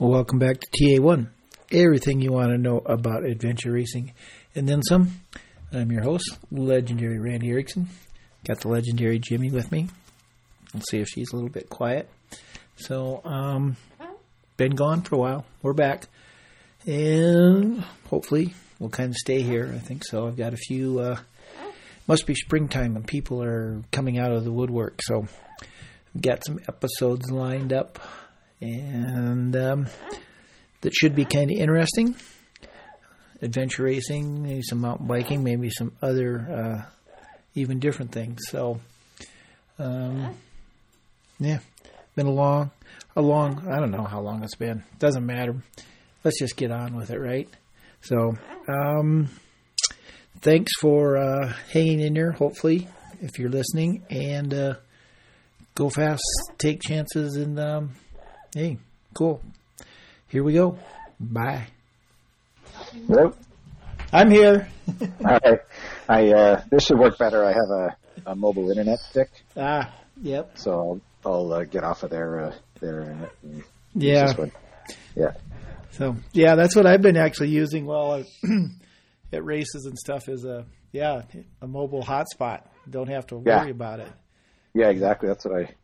Welcome back to TA1. Everything you want to know about adventure racing and then some. I'm your host, legendary Randy Erickson. Got the legendary Jimmy with me. We'll see if she's a little bit quiet. So, um, been gone for a while. We're back. And hopefully we'll kind of stay here. I think so. I've got a few, uh, must be springtime and people are coming out of the woodwork. So, I've got some episodes lined up and um, that should be kind of interesting. Adventure racing, maybe some mountain biking, maybe some other uh, even different things. So, um, yeah, been a long, a long. I don't know how long it's been. Doesn't matter. Let's just get on with it, right? So, um, thanks for uh, hanging in there. Hopefully, if you're listening, and uh, go fast, take chances, and um, hey, cool. Here we go. Bye. Hello. I'm here. All right. I uh, this should work better. I have a, a mobile internet stick, Ah, yep. so I'll, I'll uh, get off of their uh, their internet. Yeah. Yeah. So yeah, that's what I've been actually using while I, at races and stuff. Is a yeah a mobile hotspot. Don't have to worry Yeah. about it. Yeah. Exactly. That's what I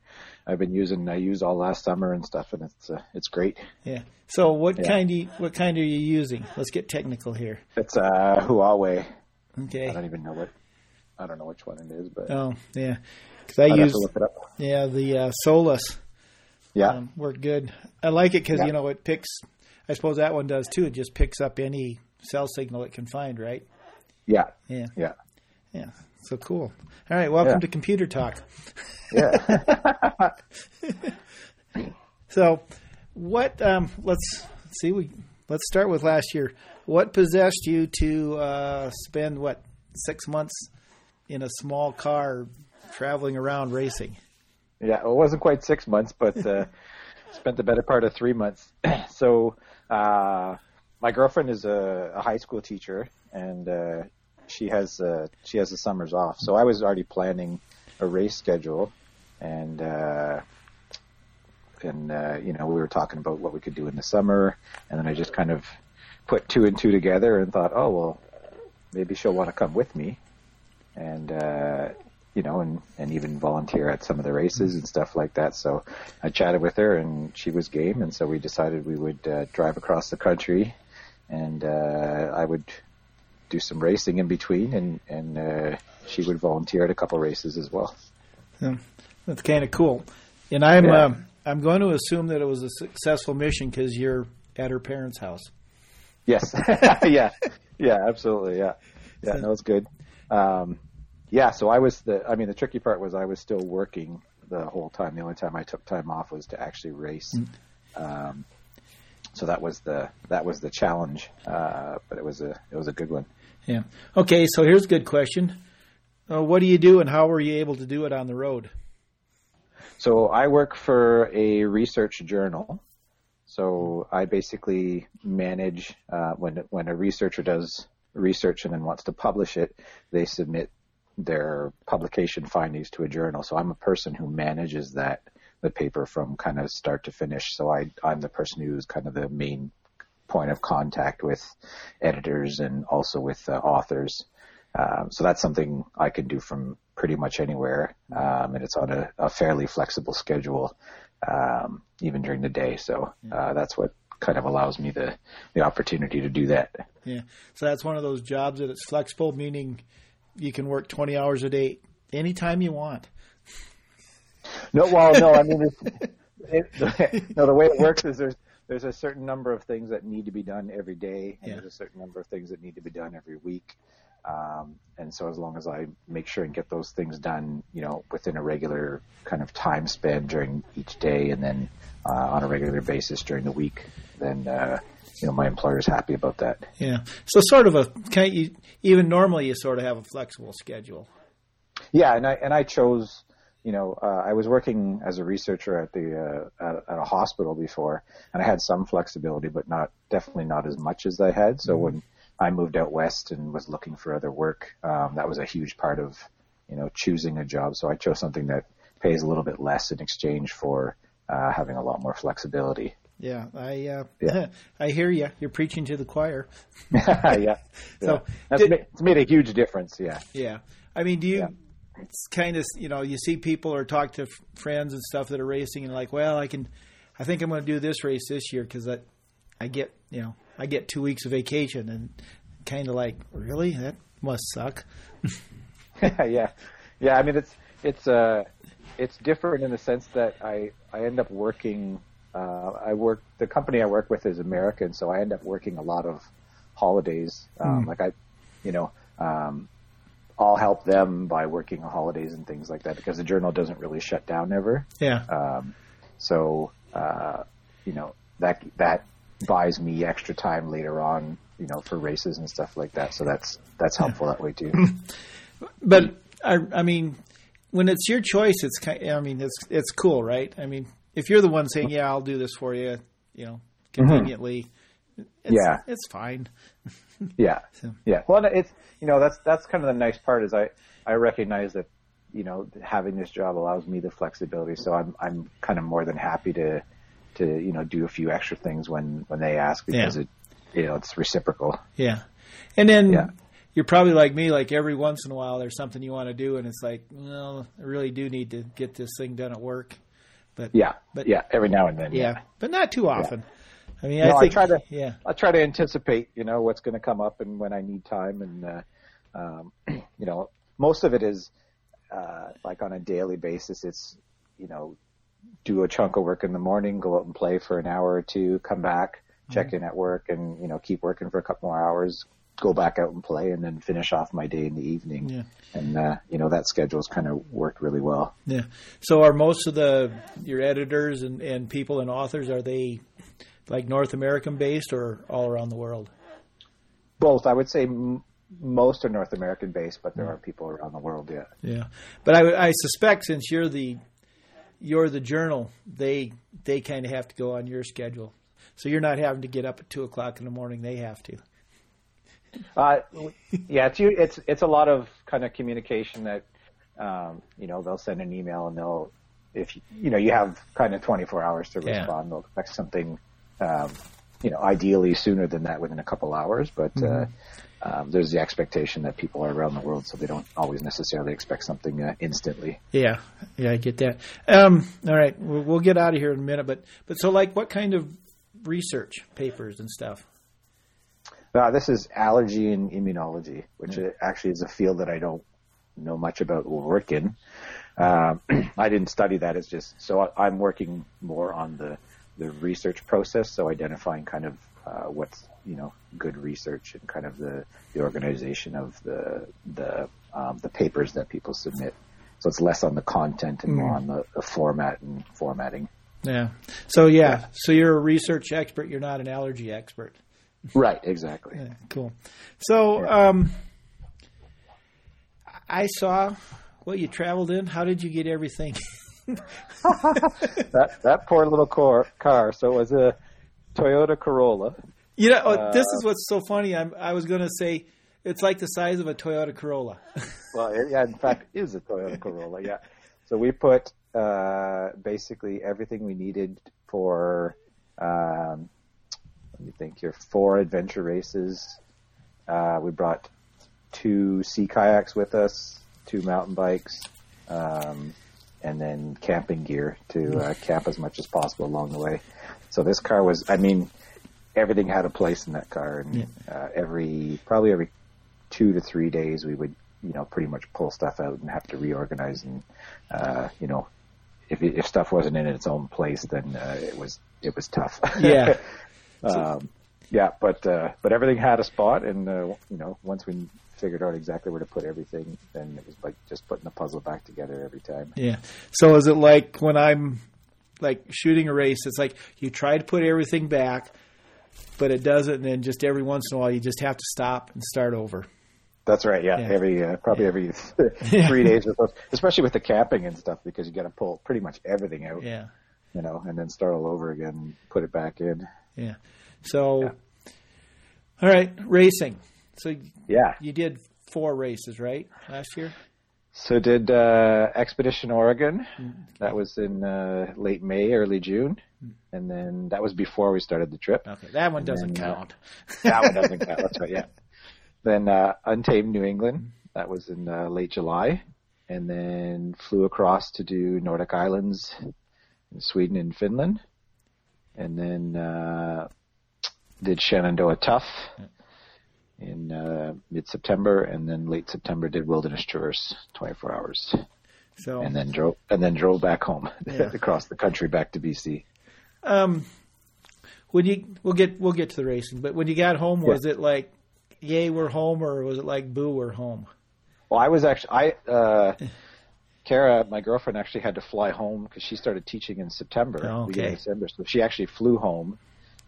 I've been using. I used all last summer and stuff, and it's uh, it's great. Yeah. So what Yeah. kind you, what kind are you using? Let's get technical here. It's uh, Huawei. Okay. I don't even know what. I don't know which one it is, but Oh yeah, because I I'd use to look it up. yeah the uh, Solis Yeah. um, worked good. I like it because Yeah. you know it picks. I suppose that one does too. It just picks up any cell signal it can find, right? yeah. Yeah. Yeah. Yeah. So cool. All right. Welcome Yeah. to Computer Talk. Yeah. So, what? Um, let's see. We let's start with last year. What possessed you to uh, spend what six months in a small car traveling around racing? Yeah, well, it wasn't quite six months, but uh, spent the better part of three months. so, uh, my girlfriend is a, a high school teacher, and uh, she has uh, she has the summers off. So I was already planning a race schedule, and uh, and uh, you know we were talking about what we could do in the summer, and then I just kind of put two and two together and thought, oh well, maybe she'll want to come with me, and uh, you know, and and even volunteer at some of the races and stuff like that. So I chatted with her, and she was game, and so we decided we would uh, drive across the country, and uh, I would do some racing in between, and and uh, she would volunteer at a couple races as well. That's kind of cool. And I'm Yeah. um, I'm going to assume that it was a successful mission because you're at her parents' house. Yes. yeah. Yeah, absolutely. Yeah. Yeah, no, it's good. Um, yeah, so I was the, I mean, the tricky part was I was still working the whole time. The only time I took time off was to actually race. Um, so that was the, that was the challenge. Uh, but it was a, it was a good one. Yeah. Okay. So here's a good question. Uh, what do you do, and how were you able to do it on the road? So I work for a research journal. So I basically manage uh, when when a researcher does research and then wants to publish it, they submit their publication findings to a journal. So I'm a person who manages that the paper from kind of start to finish. So I I'm the person who's kind of the main point of contact with editors and also with uh, authors. Um, so that's something I can do from pretty much anywhere, um, and it's on a, a fairly flexible schedule, um, even during the day. So uh, that's what kind of allows me the the opportunity to do that. Yeah. So that's one of those jobs that it's flexible, meaning you can work 20 hours a day anytime you want. No, well, no, I mean, it's, it, no, the way it works is there's there's a certain number of things that need to be done every day, and Yeah. there's a certain number of things that need to be done every week. Um, and so as long as I make sure and get those things done, you know, within a regular kind of time span during each day, and then uh, on a regular basis during the week, then uh, you know my employer's happy about that. Yeah. So sort of a you even normally you sort of have a flexible schedule. Yeah, and I and I chose, you know, uh, I was working as a researcher at the uh, at, at a hospital before, and I had some flexibility, but not definitely not as much as I had. So when I moved out west and was looking for other work, um, that was a huge part of, you know, choosing a job. So I chose something that pays a little bit less in exchange for uh, having a lot more flexibility. yeah. I uh, Yeah. I hear you. You're preaching to the choir. yeah. So, yeah. That's did- it's made a huge difference. Yeah. Yeah. I mean, do you Yeah. It's kind of, you know, you see people or talk to friends and stuff that are racing and like, well, I can, I think I'm going to do this race this year because that I get, you know, I get two weeks of vacation and kind of like, really? That must suck. yeah, yeah. I mean, it's it's uh it's different in the sense that I I end up working. Uh, I work the company I work with is American, so I end up working a lot of holidays. Um, Like I, you know, um, I'll help them by working holidays and things like that because the journal doesn't really shut down ever. Yeah. Um, so uh, you know that that buys me extra time later on, you know, for races and stuff like that. So that's that's helpful that way too. But I, I mean, when it's your choice, it's kind. I mean, it's it's cool, right? I mean, if you're the one saying, "Yeah, I'll do this for you," you know, conveniently, it's, Yeah. it's fine. Yeah, So- yeah. Well, it's you know that's that's kind of the nice part is I I recognize that you know having this job allows me the flexibility, so I'm I'm kind of more than happy to to you know do a few extra things when when they ask because Yeah. it you know it's reciprocal. Yeah. And then Yeah. you're probably like me, like every once in a while there's something you want to do and it's like, well, I really do need to get this thing done at work. But Yeah, But- yeah. Every now and then. yeah, but not too often. I mean, I I think try to- yeah. I try to anticipate, you know, what's going to come up and when I need time, and uh, um, you know, most of it is uh, like on a daily basis. It's you know, do a chunk of work in the morning, go out and play for an hour or two, come back, check in at work, and you know, keep working for a couple more hours, go back out and play, and then finish off my day in the evening. Yeah. And uh, you know, that schedule's kind of worked really well. Yeah. So are most of the your editors and, and people and authors are they like North American based or all around the world? Both, I would say. M- most are North American based, but there are people around the world. Yeah. Yeah, but I, I suspect since you're the you're the journal, they they kind of have to go on your schedule, so you're not having to get up at two o'clock in the morning. They have to. Uh, yeah, it's you- it's it's a lot of kind of communication that um, you know they'll send an email and they'll if you, you know you have kind of 24 hours to Yeah. respond. They'll expect something um, you know ideally sooner than that within a couple hours, but uh, um, there's the expectation that people are around the world, so they don't always necessarily expect something uh, instantly. Yeah, yeah, I get that. Um, all right, we'll, we'll get out of here in a minute, but but so like, what kind of research papers and stuff? Uh, this is allergy and immunology, which uh actually is a field that I don't know much about or work in. Um, I didn't study that. It's just so I, I'm working more on the the research process, so identifying kind of uh, what's you know good research and kind of the the organization of the the um, the papers that people submit. So it's less on the content and more on the, the format and formatting. Yeah. So yeah, so you're a research expert. You're not an allergy expert. Right. Exactly. Yeah, cool. So, um, I saw what you traveled in. How did you get everything? that that poor little car. car. So it was a Toyota Corolla. You know, oh, this is what's so funny. I'm, I was going to say it's like the size of a Toyota Corolla. Well, it, yeah, in fact, it is a Toyota Corolla. Yeah. So we put uh, basically everything we needed for. Um, let me think here. Four adventure races. Uh, we brought two sea kayaks with us, two mountain bikes, um, and then camping gear to uh, camp as much as possible along the way. So this car was, I mean, everything had a place in that car, and uh, every probably every two to three days we would, you know, pretty much pull stuff out and have to reorganize, and uh, you know, if if stuff wasn't in its own place, then uh, it was it was tough. Yeah. um, yeah, but uh, but everything had a spot, and uh, you know, once we figured out exactly where to put everything, then it was like just putting the puzzle back together every time. yeah. So is it like when I'm like shooting a race? It's like you try to put everything back, but it doesn't, and then just every once in a while you just have to stop and start over. That's right. Yeah, Yeah. every uh, probably every three days, or so, especially with the capping and stuff, because you got to pull pretty much everything out, Yeah. you know, and then start all over again, and put it back in. Yeah. So, Yeah. all right, racing. So Yeah. you did four races, right, last year? So did uh, Expedition Oregon. That was in uh, late May, early June, and then that was before we started the trip. Okay, that one doesn't then, uh, count. that one doesn't count. That's right. Yeah. Then uh, Untamed New England. That was in uh, late July, and then flew across to do Nordic Islands in Sweden and Finland, and then uh, did Shenandoah Tough in uh, mid September, and then late September did Wilderness Traverse, 24 hours, So, and then drove and then drove back home Yeah. across the country back to BC. um, when you we'll get we'll get to the racing, but when you got home, was it like, yay, we're home, or was it like, boo, we're home? Well, I was actually I uh Kara, my girlfriend, actually had to fly home because she started teaching in September, Oh, beginning okay. of December. So she actually flew home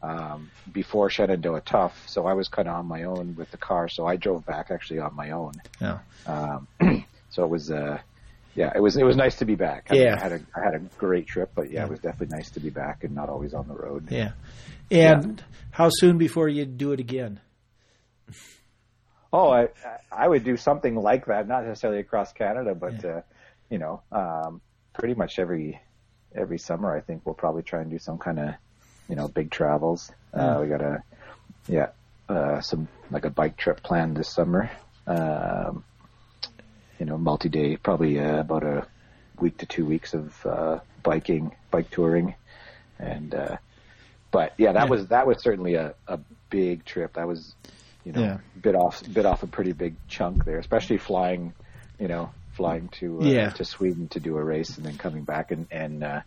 um, before Shenandoah Tough. So I was kind of on my own with the car. So I drove back actually on my own. No. Um, so it was, uh, yeah, it was it was nice to be back. I mean, Yeah. I had a I had a great trip, but yeah, it was definitely nice to be back and not always on the road. Yeah. And how soon before you do it again? Oh, I I would do something like that, not necessarily across Canada, but uh, you know, um, pretty much every every summer. I think we'll probably try and do some kind of you know big travels. Uh, we got a yeah uh, some like a bike trip planned this summer. Um, you know, multi day, probably uh, about a week to two weeks of uh, biking, bike touring, and uh, but yeah, that Yeah. was that was certainly a, a big trip. That was you know Yeah. bit off bit off a pretty big chunk there, especially flying, you know, flying to uh, Yeah. to Sweden to do a race and then coming back and and uh,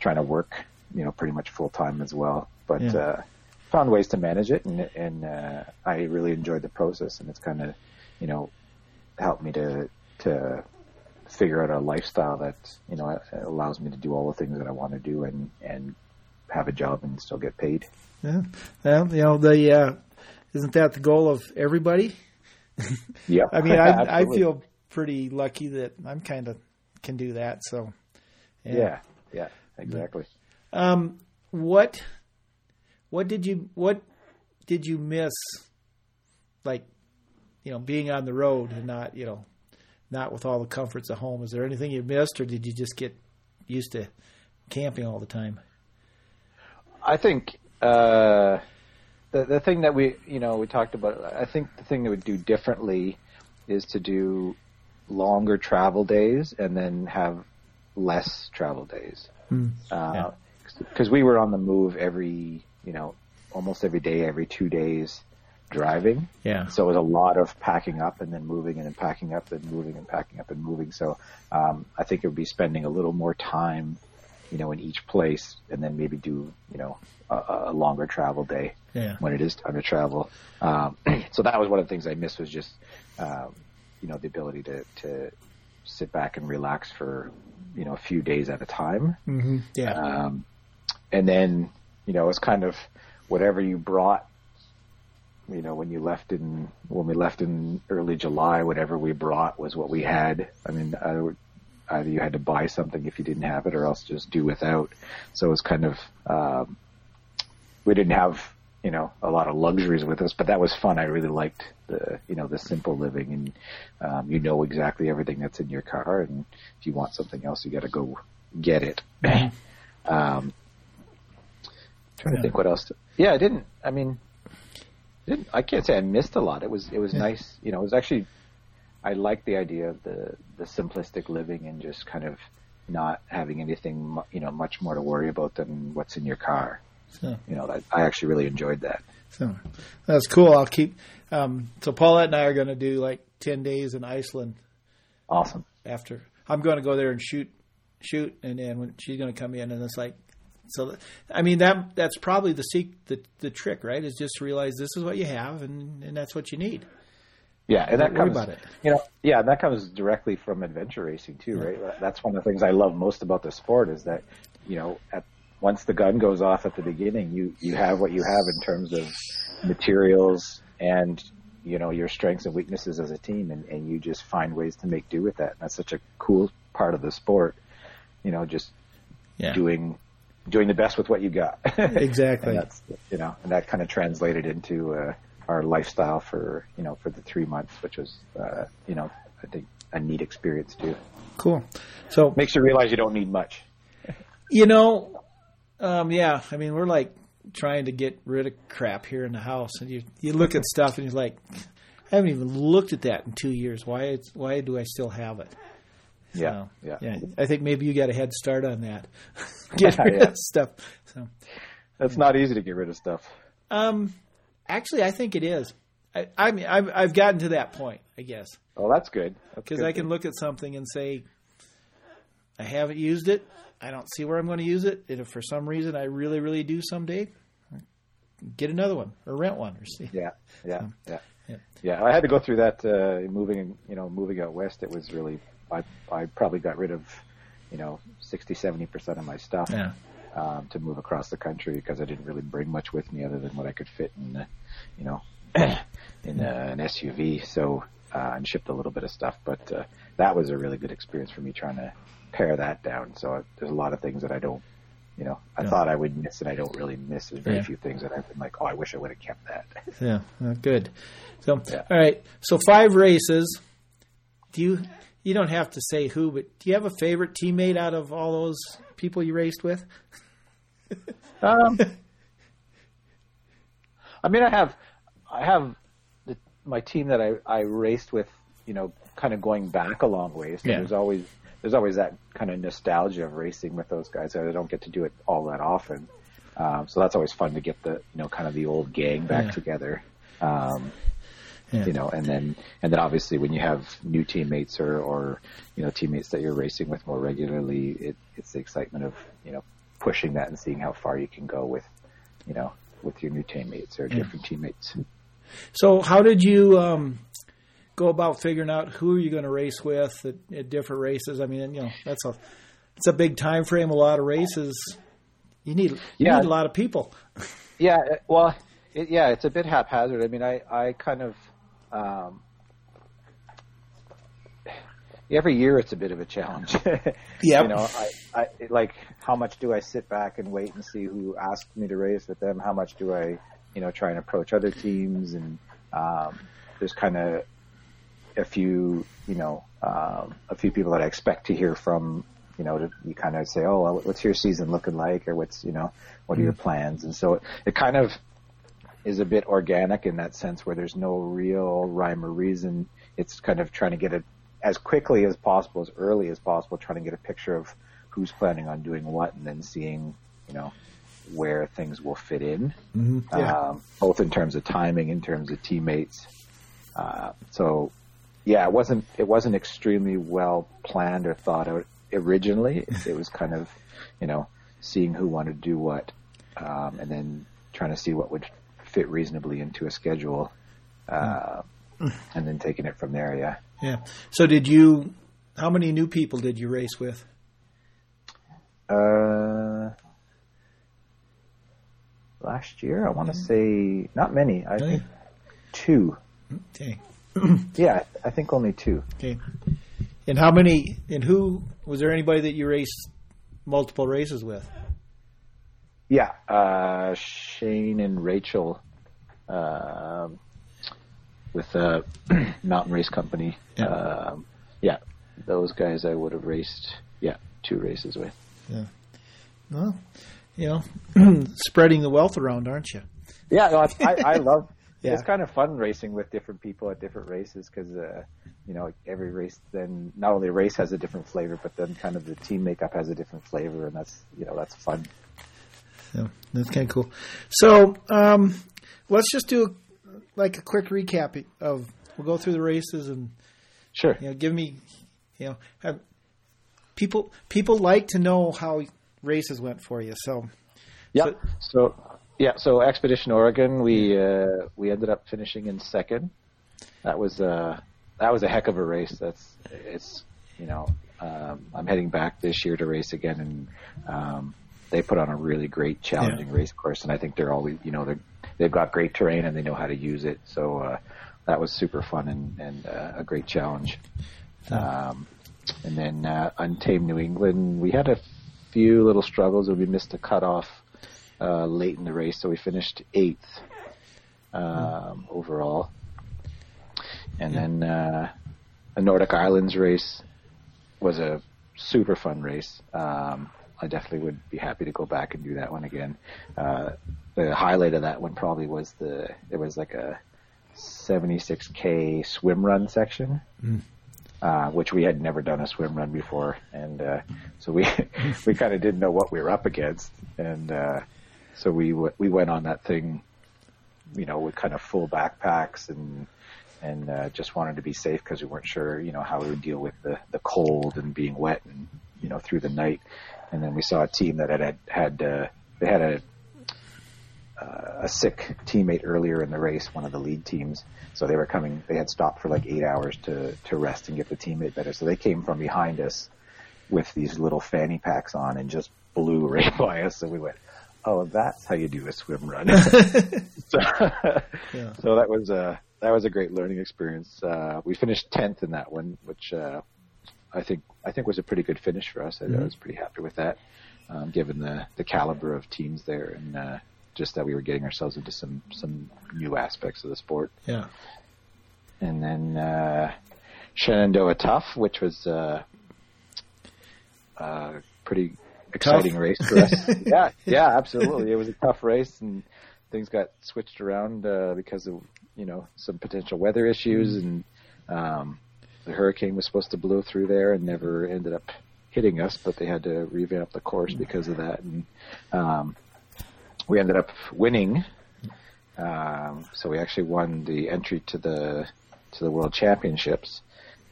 trying to work, you know, pretty much full time as well. But Yeah. uh, found ways to manage it, and and uh, I really enjoyed the process, and it's kind of, you know, helped me to to figure out a lifestyle that you know allows me to do all the things that I want to do and and have a job and still get paid. Yeah. Well, you know, the uh, isn't that the goal of everybody? Yeah, I mean, I I feel pretty lucky that I'm kind of can do that. So, yeah, yeah, exactly. Um, what what did you what did you miss? Like, you know, being on the road and not you know, not with all the comforts of home. Is there anything you missed, or did you just get used to camping all the time? I think uh, the the thing that we you know we talked about. I think the thing that we do differently is to do longer travel days and then have less travel days. Yeah. Because we were on the move every you know almost every day, every two days driving. Yeah. So it was a lot of packing up and then moving and then packing up and moving and packing up and moving. So um, I think it would be spending a little more time, you know, in each place and then maybe do, you know, a, a longer travel day Yeah. when it is time to travel. Um, so that was one of the things I missed was just, um, you know, the ability to, to sit back and relax for, you know, a few days at a time. Mm-hmm. Yeah. Um, and then, you know, it's kind of whatever you brought, you know, when you left in, when we left in early July, whatever we brought was what we had. I mean, I either you had to buy something if you didn't have it or else just do without. So it was kind of, um, we didn't have, you know, a lot of luxuries with us, but that was fun. I really liked the, you know, the simple living and, um, you know exactly everything that's in your car. And if you want something else, you got to go get it. um, trying Yeah. to think what else. To, yeah, I didn't. I mean, didn't. I can't say I missed a lot. It was. It was Yeah. nice. You know, it was actually. I like the idea of the the simplistic living and just kind of not having anything, you know, much more to worry about than what's in your car. So, You know, that, I actually really enjoyed that. so that's cool. I'll keep. Um, so Paulette and I are going to do like ten days in Iceland Awesome. after. I'm going to go there and shoot, shoot, and then when she's going to come in, and it's like, so. I mean that that's probably the seek the the trick, right? Is just to realize this is what you have, and and that's what you need. Yeah, and that comes, you know, yeah, that comes directly from adventure racing too, right? That's one of the things I love most about the sport is that, you know, at once the gun goes off at the beginning, you you have what you have in terms of materials and you know your strengths and weaknesses as a team, and, and you just find ways to make do with that. And that's such a cool part of the sport, you know, just Yeah, doing doing the best with what you got. Exactly. you know, and that kind of translated into uh, our lifestyle for you know for the three months, which was uh, you know I think a neat experience too. Cool. So Makes you realize you don't need much. you know, um, yeah. I mean, we're like trying to get rid of crap here in the house, and you you look at stuff and you're like, I haven't even looked at that in two years. Why why do I still have it? Yeah, So, yeah. yeah. I think maybe you got a head start on that. get rid Yeah. of stuff. So. That's not easy to get rid of stuff. Um, actually, I think it is. I, I mean, I've, I've gotten to that point, I guess, Oh, that's good. Because. I can look at something and say, I haven't used it. I don't see where I'm going to use it. And if for some reason I really, really do someday, get another one or rent one or see. Yeah, yeah, yeah, Yeah. yeah. I had to go through that uh, moving, you know, moving out west. It was really, I, I probably got rid of, you know, 60, 70 percent of my stuff Yeah. um, to move across the country because I didn't really bring much with me other than what I could fit in, you know, in uh, an SUV. So uh, and shipped a little bit of stuff, but uh, that was a really good experience for me trying to pare that down. So uh, there's a lot of things that I don't. You know, I Yeah. thought I would miss, and I don't really miss. There's very Yeah. few things that I've been like, oh, I wish I would have kept that. Yeah. good. So, Yeah. all right. So five races. Do you? You don't have to say who, but do you have a favorite teammate out of all those people you raced with? Um, I mean, I have, I have the, my team that I, I raced with, you know, kind of going back a long ways. So Yeah. There's always, there's always that kind of nostalgia of racing with those guys. I don't get to do it all that often. Um, so that's always fun to get the, you know, kind of the old gang back Yeah. together. Um, Yeah. you know, and then, and then obviously when you have new teammates or, or, you know, teammates that you're racing with more regularly, it, it's the excitement of, you know, pushing that and seeing how far you can go with, you know, with your new teammates or different teammates. So, how did you um, go about figuring out who are you going to race with at, at different races? I mean, you know, that's a it's a big time frame. A lot of races. You need you Yeah. need a lot of people. Yeah, well, it, yeah, it's a bit haphazard. I mean, I, I kind of, um, every year it's a bit of a challenge. Yep. You know, I, I like how much do I sit back and wait and see who asks me to race with them? How much do I, you know, try and approach other teams? And um, there's kind of a few, you know, um, a few people that I expect to hear from. You know, to, you kind of say, "Oh, well, what's your season looking like?" Or what's, you know, what are your plans? And so it, it kind of is a bit organic in that sense where there's no real rhyme or reason. It's kind of trying to get it as quickly as possible, as early as possible, trying to get a picture of who's planning on doing what and then seeing, you know, where things will fit in, Yeah. um, both in terms of timing, in terms of teammates. Uh, so, yeah, it wasn't it wasn't extremely well planned or thought out originally. It, it was kind of, you know, seeing who wanted to do what, um, and then trying to see what would fit reasonably into a schedule, uh, and then taking it from there. Yeah. Yeah. So, did you? How many new people did you race with? Uh, last year, I want to say not many. I think two. Okay. Yeah, I think only two. Okay. And how many? And who was there? Anybody that you raced multiple races with? Yeah, uh, Shane and Rachel, um with uh, Mountain Race Company. Yeah. Um, yeah, those guys I would have raced. Yeah, two races with. Yeah. Well, you know, spreading the wealth around, aren't you? Yeah, no, I, I, I love. Yeah. It's kind of fun racing with different people at different races because, uh, you know, every race then not only a race has a different flavor, but then kind of the team makeup has a different flavor, and that's you know that's fun. So that's kind of cool. So um, let's just do like a quick recap of. We'll go through the races and Sure. you know give me, you know, have, people people like to know how races went for you. So Yeah. So yeah, so Expedition Oregon, we uh, we ended up finishing in second. That was uh that was a heck of a race. That's it's you know um, I'm heading back this year to race again, and um, they put on a really great, challenging race course, and I think they're always you know they they've got great terrain and they know how to use it. So uh, that was super fun and and uh, a great challenge. Um, and then uh, Untamed New England, we had a few little struggles we missed a cutoff uh, late in the race, so we finished eighth um, overall. And then uh, a Nordic Islands race was a super fun race. Um, I definitely would be happy to go back and do that one again. Uh, the highlight of that one probably was the it was like a 76k swim run section, mm. uh, which we had never done a swim run before, and uh, so we we kind of didn't know what we were up against, and uh, so we w- we went on that thing, you know, with kind of full backpacks and and uh, just wanted to be safe because we weren't sure, you know, how we would deal with the the cold and being wet and you know through the night. And then we saw a team that had had, uh, they had a uh, a sick teammate earlier in the race, one of the lead teams. So they were coming. They had stopped for like eight hours to to rest and get the teammate better. So they came from behind us with these little fanny packs on and just blew right by us. So we went, "Oh, that's how you do a swim run." so, yeah. so that was a that was a great learning experience. Uh, we finished tenth in that one, which uh, I think I think was a pretty good finish for us. I, mm-hmm. I was pretty happy with that, um, given the the caliber of teams there, and uh, just that we were getting ourselves into some some new aspects of the sport. Yeah. And then uh, Shenandoah Tough, which was uh, a pretty exciting tough. race for us. yeah, yeah, absolutely. It was a tough race, and things got switched around uh, because of you know some potential weather issues, and um, the hurricane was supposed to blow through there and never ended up hitting us, but they had to revamp the course because of that, and um, we ended up winning. Um, so we actually won the entry to the to the World Championships,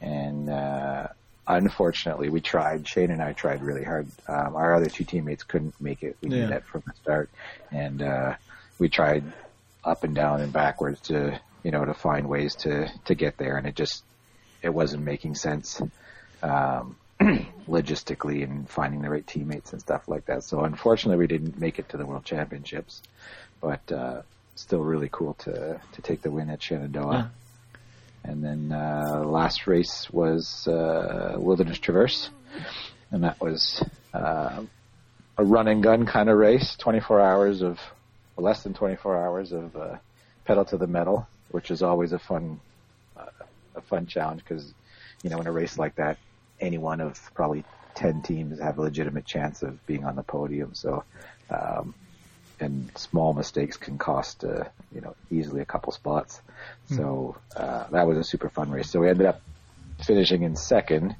and uh, unfortunately, we tried. Shane and I tried really hard. Um, our other two teammates couldn't make it. We yeah. knew that from the start, and uh, we tried up and down and backwards to you know to find ways to to get there, and it just it wasn't making sense um, logistically and finding the right teammates and stuff like that. So unfortunately, we didn't make it to the World Championships, but uh, still really cool to to take the win at Shenandoah. Yeah. And then uh, last race was uh, Wilderness Traverse, and that was uh, a run and gun kind of race. 24 hours of less than 24 hours of uh, pedal to the metal, which is always a fun a fun challenge because you know in a race like that, any one of probably 10 teams have a legitimate chance of being on the podium. So, um, and small mistakes can cost, uh, you know, easily a couple spots. Mm. So, uh, that was a super fun race. So we ended up finishing in second.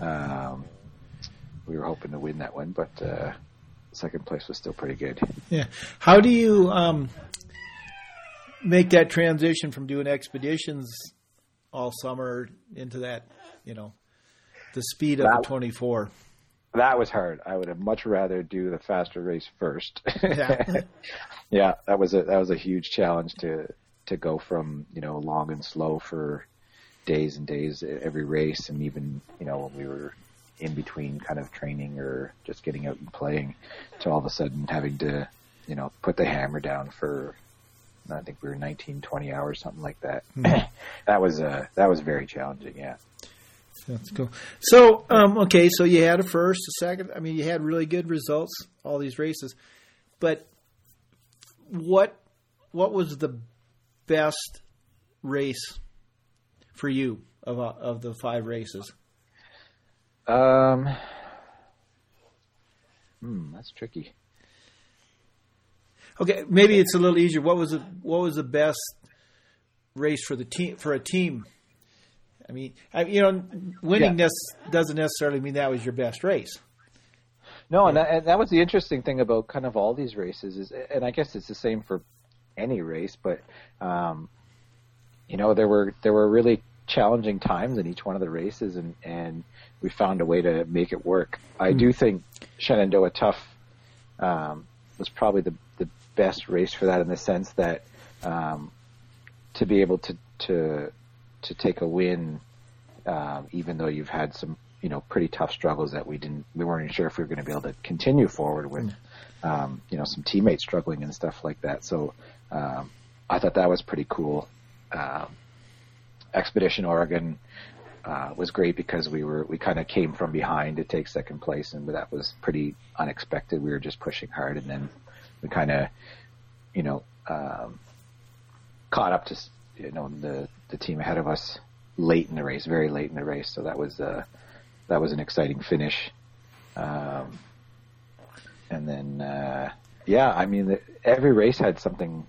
Um, we were hoping to win that one, but, uh, second place was still pretty good. Yeah. How do you, um, make that transition from doing expeditions all summer into that, you know, the speed of that, the 24. That was hard. I would have much rather do the faster race first. Yeah. yeah, that was a that was a huge challenge to to go from, you know, long and slow for days and days every race and even, you know, when we were in between kind of training or just getting out and playing to all of a sudden having to, you know, put the hammer down for I think we were 19, 20 hours, something like that. Mm-hmm. that was uh, that was very challenging. Yeah. That's cool. So, um, okay, so you had a first, a second. I mean, you had really good results all these races, but what what was the best race for you of uh, of the five races? Um, hmm, that's tricky. Okay, maybe it's a little easier. What was the what was the best race for the team for a team I mean, I, you know, winning yeah. doesn't necessarily mean that was your best race. No, and that, and that was the interesting thing about kind of all these races is, and I guess it's the same for any race, but um, you know, there were there were really challenging times in each one of the races, and and we found a way to make it work. I mm. do think Shenandoah Tough um, was probably the the best race for that in the sense that um, to be able to to to take a win, um, even though you've had some you know pretty tough struggles that we didn't we weren't sure if we were going to be able to continue forward with. Um, you know, some teammates struggling and stuff like that. So um, I thought that was pretty cool. Um, Expedition Oregon uh, was great because we were we kind of came from behind to take second place, and that was pretty unexpected. We were just pushing hard, and then we kind of, you know, um, caught up to you know the the team ahead of us late in the race, very late in the race. So that was uh, that was an exciting finish. Um, and then uh, yeah, I mean the, every race had something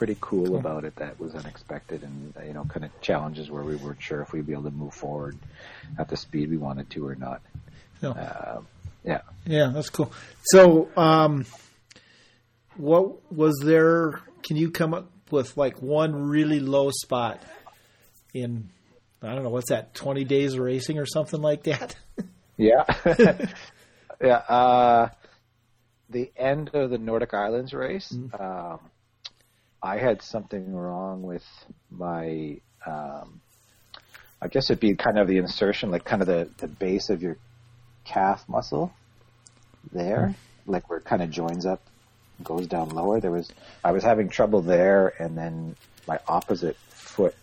pretty cool, about it that was unexpected, and you know, kind of challenges where we weren't sure if we'd be able to move forward at the speed we wanted to or not. No. Uh, yeah. Yeah, that's cool. So, um, what was there? Can you come up with like one really low spot in? I don't know what's that, twenty days of racing or something like that. yeah, yeah. Uh, the end of the Nordic Islands race, mm-hmm. um, I had something wrong with my. Um, I guess it'd be kind of the insertion, like kind of the, the base of your calf muscle there, mm-hmm. like where it kind of joins up goes down lower. There was I was having trouble there, and then my opposite foot,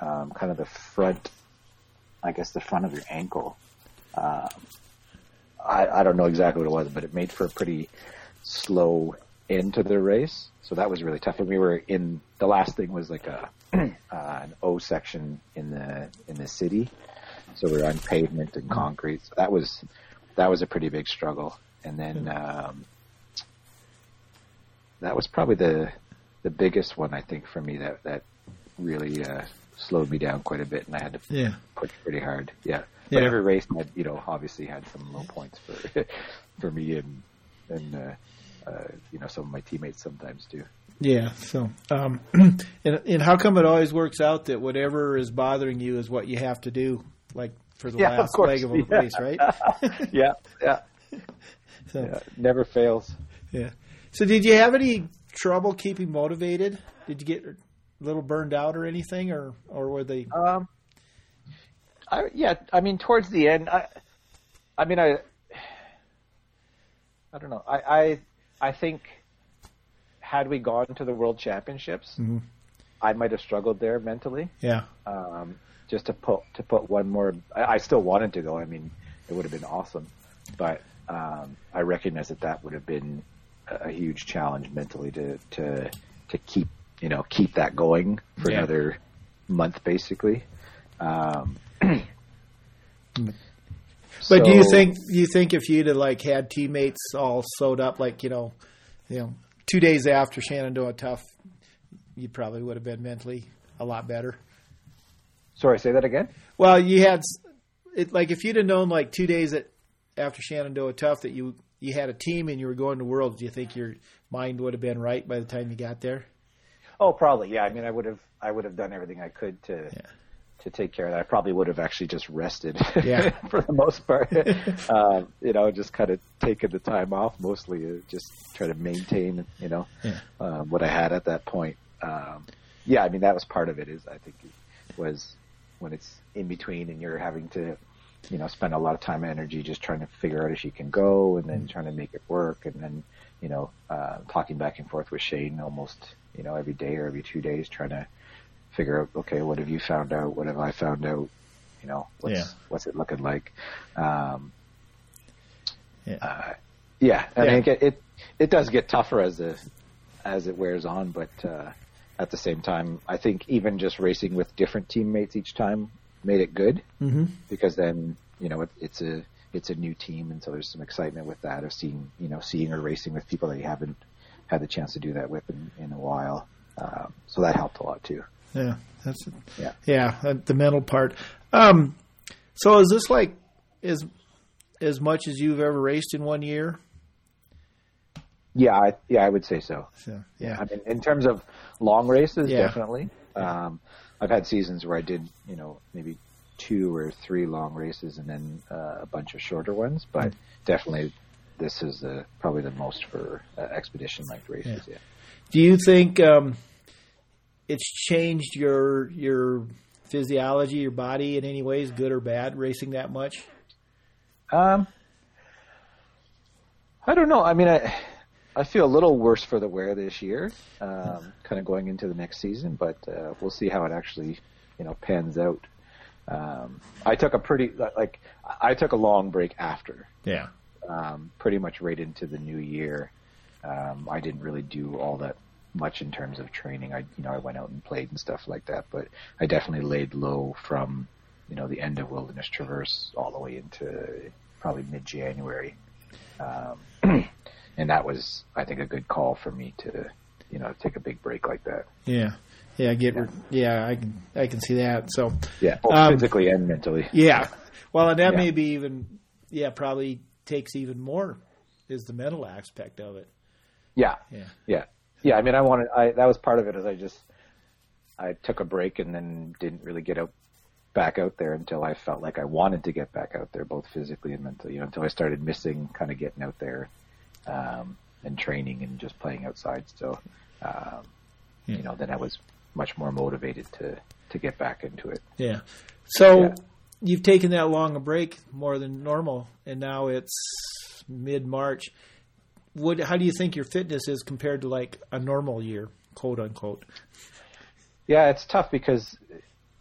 um, kind of the front, I guess the front of your ankle. Um, I I don't know exactly what it was, but it made for a pretty slow end to the race. So that was really tough. And we were in the last thing was like a uh, an O section in the in the city. So we are on pavement and concrete. So that was that was a pretty big struggle. And then um, that was probably the the biggest one I think for me that that really uh, slowed me down quite a bit, and I had to yeah. push pretty hard. Yeah, but yeah. every race had you know obviously had some low points for for me and and uh, uh, you know some of my teammates sometimes too. Yeah. So, um, and and how come it always works out that whatever is bothering you is what you have to do, like for the yeah, last of leg of a yeah. race, right? yeah. Yeah. So, yeah, never fails. Yeah. So, did you have any trouble keeping motivated? Did you get a little burned out or anything, or or were they? Um, I yeah, I mean, towards the end, I, I mean, I, I don't know. I I, I think had we gone to the World Championships, mm-hmm. I might have struggled there mentally. Yeah. Um, just to put to put one more. I, I still wanted to go. I mean, it would have been awesome, but um, I recognize that that would have been a huge challenge mentally to to to keep you know keep that going for yeah. another month basically. Um, but so, do you think you think if you'd have like had teammates all sewed up like you know you know two days after Shenandoah Tough, you probably would have been mentally a lot better. Sorry, say that again. Well, you had it like if you'd have known like two days at, after Shenandoah Tough that you you had a team and you were going to Worlds, do you think your mind would have been right by the time you got there? Oh, probably. Yeah. I mean, I would have I would have done everything I could to yeah. to take care of that. I probably would have actually just rested. Yeah. for the most part, um, you know, just kind of taken the time off, mostly uh, just try to maintain, you know, yeah. um, what I had at that point. Um, yeah. I mean, that was part of it. Is I think it was when it's in between and you're having to you know, spend a lot of time and energy just trying to figure out if she can go and then mm-hmm. trying to make it work and then, you know, uh, talking back and forth with Shane almost, you know, every day or every two days trying to figure out, okay, what have you found out? What have I found out? You know, what's, yeah. what's it looking like? Um, yeah. Uh, yeah. I yeah. mean, it, it, it does get tougher as the, as it wears on, but, uh, at the same time, I think even just racing with different teammates each time made it good mm-hmm. because then you know it, it's a it's a new team, and so there's some excitement with that of seeing you know seeing or racing with people that you haven't had the chance to do that with in, in a while. Um, so that helped a lot too. Yeah, that's yeah, yeah, the mental part. Um, so is this like as as much as you've ever raced in one year? Yeah, I, yeah, I would say so. so yeah, I mean, in terms of long races, yeah. definitely. Um, I've had seasons where I did, you know, maybe two or three long races and then uh, a bunch of shorter ones, but mm. definitely this is uh, probably the most for uh, expedition like races. Yeah. yeah. Do you think um, it's changed your your physiology, your body in any ways, good or bad, racing that much? Um, I don't know. I mean, I I feel a little worse for the wear this year, um, kind of going into the next season, but uh, we'll see how it actually, you know, pans out. Um, I took a pretty like I took a long break after. Yeah. Um, pretty much right into the new year. Um, I didn't really do all that much in terms of training. I you know I went out and played and stuff like that, but I definitely laid low from you know the end of Wilderness Traverse all the way into probably mid January, um, and that was I think a good call for me to you know take a big break like that. Yeah. Yeah, I get. Yeah. yeah, I can. I can see that. So yeah, both um, physically and mentally. Yeah, well, and that yeah. may be even. Yeah, probably takes even more is the mental aspect of it. Yeah, yeah, yeah, yeah. I mean, I wanted. I that was part of it. Is I just I took a break and then didn't really get out back out there until I felt like I wanted to get back out there, both physically and mentally. You know, until I started missing kind of getting out there um, and training and just playing outside. So, um, yeah. you know, then I was much more motivated to to get back into it. Yeah. So yeah. you've taken that long a break more than normal, and now it's mid March. What? How do you think your fitness is compared to like a normal year, quote unquote? Yeah, it's tough because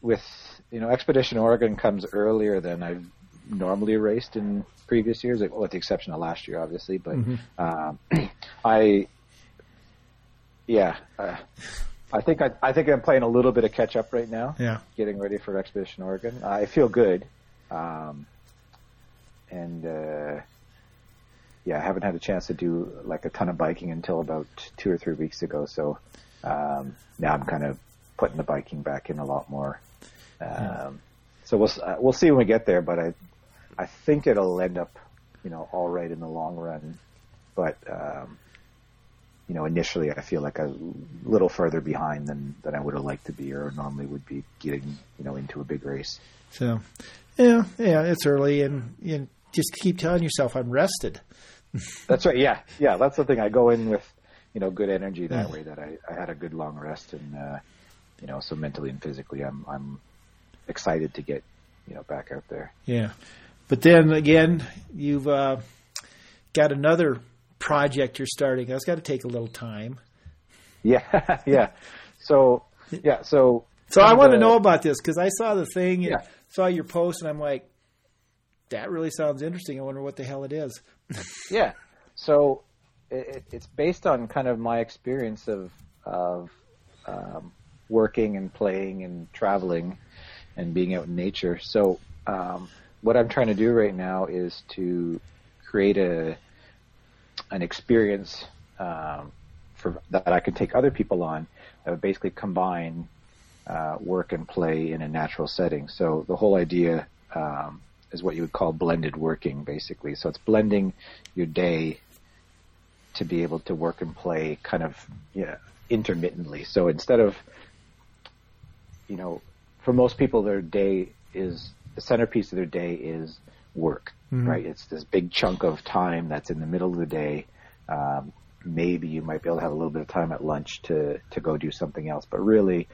with you know Expedition Oregon comes earlier than I've normally raced in previous years, well, with the exception of last year, obviously. But mm-hmm. um, I, yeah, uh, I think I, I think I'm playing a little bit of catch up right now. Yeah, getting ready for Expedition Oregon. I feel good, um, and uh, yeah, I haven't had a chance to do like a ton of biking until about two or three weeks ago. So um, now I'm kind of putting the biking back in a lot more. Um, yeah. So we'll uh, we'll see when we get there, but I I think it'll end up you know all right in the long run. But um, you know, initially I feel like I was a little further behind than, than I would have liked to be or normally would be getting, you know, into a big race. So, yeah, yeah, it's early and you just keep telling yourself I'm rested. that's right. Yeah. Yeah. That's the thing. I go in with, you know, good energy that yeah. way that I, I had a good long rest and, uh, you know, so mentally and physically I'm, I'm excited to get, you know, back out there. Yeah. But then again, you've, uh, got another project you're starting. That's got to take a little time. Yeah, yeah. So yeah, so so I want to know about this because I saw the thing and yeah. saw your post, and I'm like, that really sounds interesting. I wonder what the hell it is. yeah. So it, it's based on kind of my experience of of um, working and playing and traveling and being out in nature. So um, what I'm trying to do right now is to create a an experience um, for that I can take other people on that would basically combine uh, work and play in a natural setting. So the whole idea um, is what you would call blended working, basically. So it's blending your day to be able to work and play kind of intermittently. So instead of, you know, for most people, their day is centerpiece of their day is work, mm-hmm. right? It's this big chunk of time that's in the middle of the day. Um, maybe you might be able to have a little bit of time at lunch to, to go do something else, but really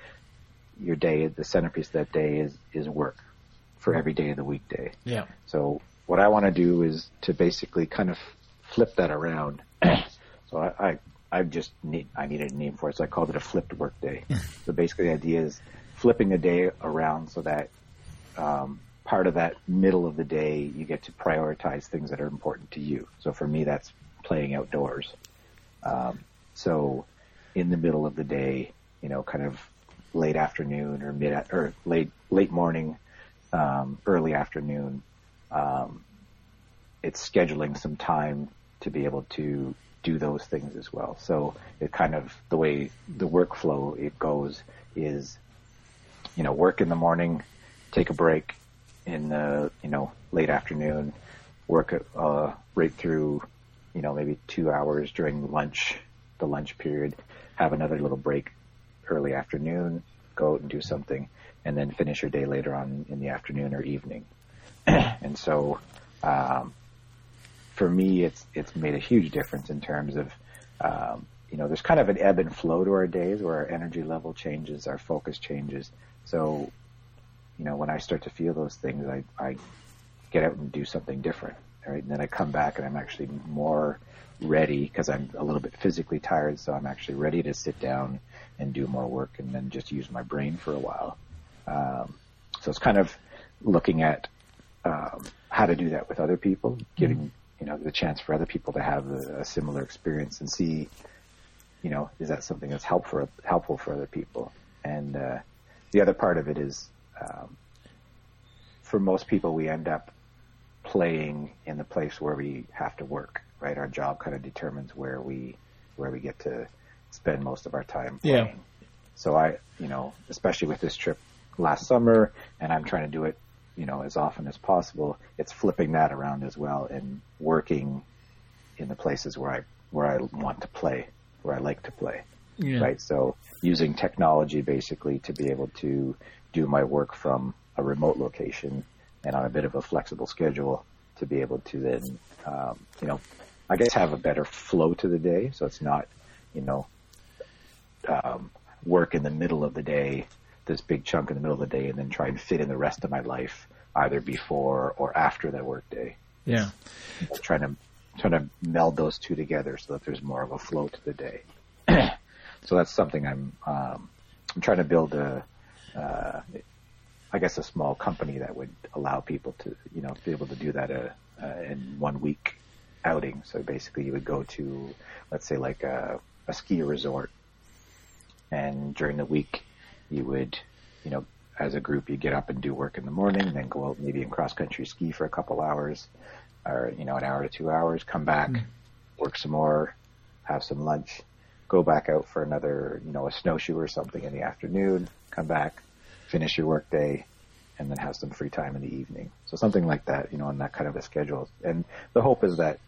your day, the centerpiece of that day is, is work for every day of the weekday. Yeah. So what I want to do is to basically kind of flip that around. so I, I, I just need, I needed a name for it. So I called it a flipped work day. so basically the idea is flipping the day around so that, um, part of that middle of the day, you get to prioritize things that are important to you. So for me, that's playing outdoors. Um, so in the middle of the day, you know, kind of late afternoon or mid or late late morning, um, early afternoon, um, it's scheduling some time to be able to do those things as well. So it kind of the way the workflow it goes is, you know, work in the morning, take a break, in the you know late afternoon, work uh, right through you know maybe two hours during lunch, the lunch period, have another little break early afternoon, go out and do something, and then finish your day later on in the afternoon or evening. and so, um, for me, it's it's made a huge difference in terms of um, you know there's kind of an ebb and flow to our days where our energy level changes, our focus changes. So you know, when I start to feel those things, I, I get out and do something different. Right. And then I come back and I'm actually more ready because I'm a little bit physically tired. So I'm actually ready to sit down and do more work and then just use my brain for a while. Um, so it's kind of looking at, um, how to do that with other people, giving, mm-hmm. you know, the chance for other people to have a, a similar experience and see, you know, is that something that's helpful helpful for other people? And uh, the other part of it is, um, for most people, we end up playing in the place where we have to work. Right, our job kind of determines where we where we get to spend most of our time playing. Yeah. So I, you know, especially with this trip last summer, and I'm trying to do it, you know, as often as possible. It's flipping that around as well and working in the places where I where I want to play, where I like to play. Yeah. Right. So using technology basically to be able to do my work from a remote location and on a bit of a flexible schedule to be able to then, um, you know, I guess have a better flow to the day. So it's not, you know, um, work in the middle of the day, this big chunk in the middle of the day, and then try and fit in the rest of my life either before or after that work day. Yeah. Trying to trying to meld those two together so that there's more of a flow to the day. so that's something I'm um, I'm trying to build a uh, I guess a small company that would allow people to you know be able to do that uh, uh, in one week outing. So basically, you would go to let's say like a, a ski resort, and during the week you would you know as a group you get up and do work in the morning, then go out maybe and cross country ski for a couple hours or you know an hour to two hours, come back, work some more, have some lunch, go back out for another you know a snowshoe or something in the afternoon, come back, finish your work day, and then have some free time in the evening. So something like that, you know, on that kind of a schedule. And the hope is that